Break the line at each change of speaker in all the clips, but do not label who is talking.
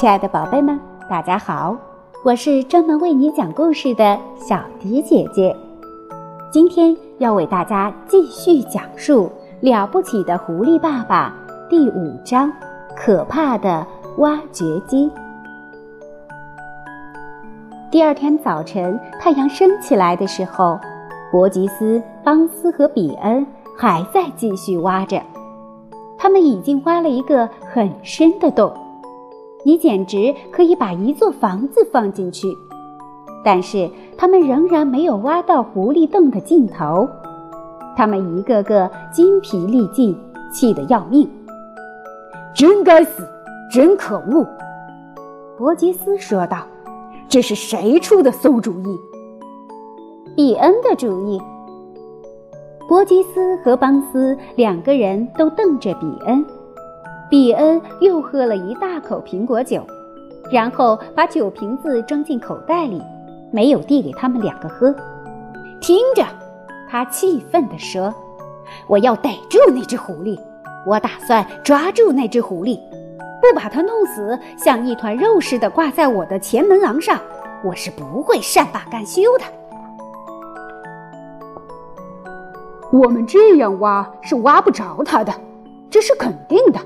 亲爱的宝贝们，大家好，我是专门为你讲故事的小迪姐姐。今天要为大家继续讲述《了不起的狐狸爸爸》第五章：可怕的挖掘机。第二天早晨，太阳升起来的时候，伯吉斯、邦斯和比恩还在继续挖着。他们已经挖了一个很深的洞，你简直可以把一座房子放进去。但是他们仍然没有挖到狐狸洞的尽头，他们一个个筋疲力尽，气得要命。
真该死，真可恶！
伯吉斯说道。
这是谁出的馊主意？
比恩的主意。伯吉斯和邦斯两个人都瞪着比恩。比恩又喝了一大口苹果酒，然后把酒瓶子装进口袋里，没有递给他们两个喝。
听着，
他气愤地说：“
我要逮住那只狐狸！我打算抓住那只狐狸。”不把它弄死，像一团肉似的挂在我的前门廊上，我是不会善罢甘休的。我们这样挖是挖不着它的，这是肯定的。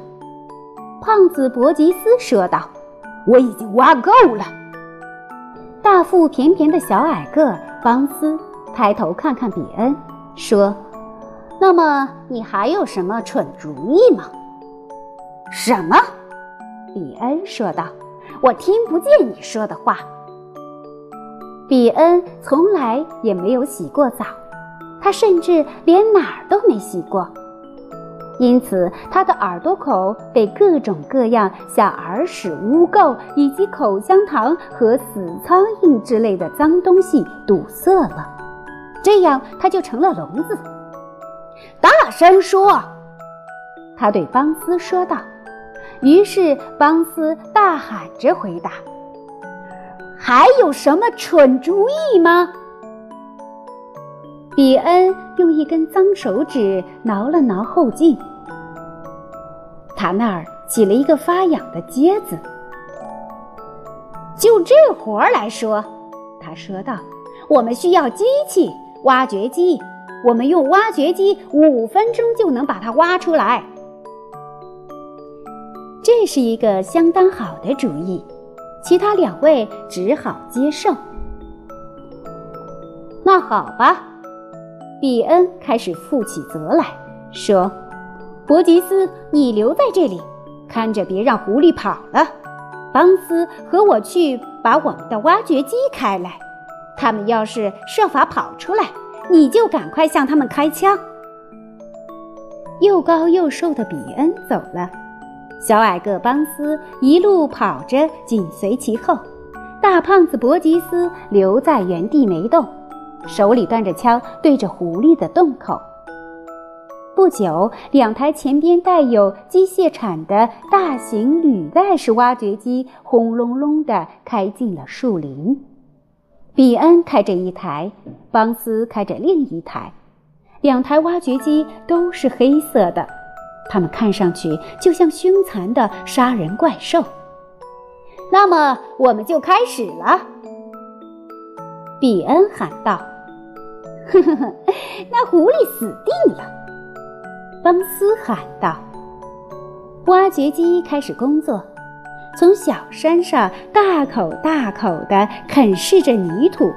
胖子伯吉斯说道：“
我已经挖够了。”
大腹便便的小矮个邦斯抬头看看比恩，说：“那么你还有什么蠢主意吗？”
什么？
比恩说道：“
我听不见你说的话。”
比恩从来也没有洗过澡，他甚至连哪儿都没洗过，因此他的耳朵口被各种各样像耳屎、污垢以及口香糖和死苍蝇之类的脏东西堵塞了，这样他就成了聋子。
大声说，
他对邦斯说道。于是邦斯大喊着回答：“
还有什么蠢主意吗？”
比恩用一根脏手指挠了挠后颈，他那儿起了一个发痒的疖子。
就这活儿来说，他说道：“我们需要机器挖掘机，我们用挖掘机五分钟就能把它挖出来。”
这是一个相当好的主意，其他两位只好接受。那好吧，比恩开始负起责来说：“伯吉斯，你留在这里，看着别让狐狸跑了。邦斯和我去把我们的挖掘机开来。他们要是设法跑出来，你就赶快向他们开枪。”又高又瘦的比恩走了。小矮个邦斯一路跑着，紧随其后。大胖子伯吉斯留在原地没动，手里端着枪对着狐狸的洞口。不久，两台前边带有机械铲的大型履带式挖掘机轰隆隆地开进了树林。比恩开着一台，邦斯开着另一台，两台挖掘机都是黑色的。它们看上去就像凶残的杀人怪兽。
那么，我们就开始了。
比恩喊道：“
呵呵呵，那狐狸死定了！”
邦斯喊道。挖掘机开始工作，从小山上大口大口地啃噬着泥土。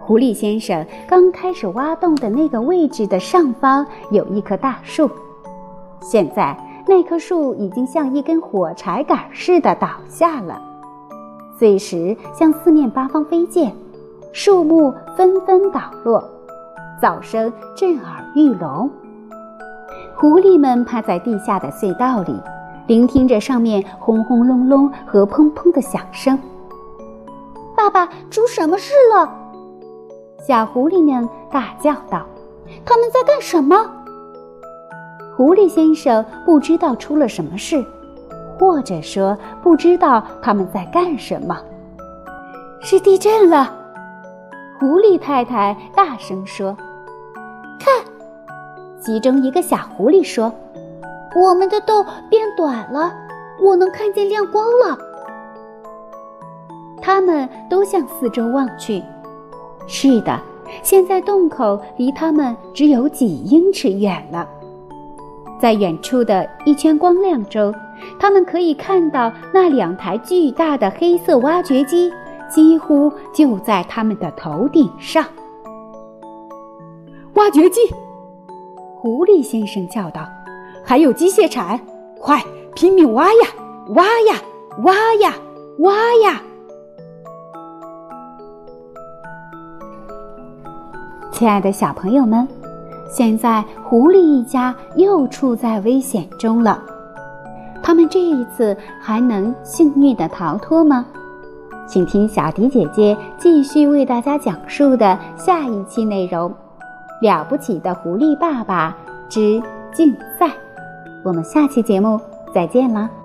狐狸先生刚开始挖洞的那个位置的上方有一棵大树。现在那棵树已经像一根火柴杆似的倒下了，碎石向四面八方飞溅，树木纷纷倒落，噪声震耳欲聋。狐狸们趴在地下的隧道里，聆听着上面轰轰隆隆和砰砰的响声。
爸爸，出什么事了？
小狐狸们大叫道：“
他们在干什么？”
狐狸先生不知道出了什么事，或者说不知道他们在干什么。
是地震了，
狐狸太太大声说：“！”其中一个小狐狸说：“
我们的洞变短了，我能看见亮光了。”
他们都向四周望去。是的，现在洞口离他们只有几英尺远了。在远处的一圈光亮中，他们可以看到那两台巨大的黑色挖掘机几乎就在他们的头顶上。
挖掘机！狐狸先生叫道：“还有机械铲，快拼命挖呀，挖呀，挖呀，挖呀！”
亲爱的小朋友们。现在，狐狸一家又处在危险中了。他们这一次还能幸运的逃脱吗？请听小迪姐姐继续为大家讲述的下一期内容：《了不起的狐狸爸爸之竞赛》。我们下期节目再见了！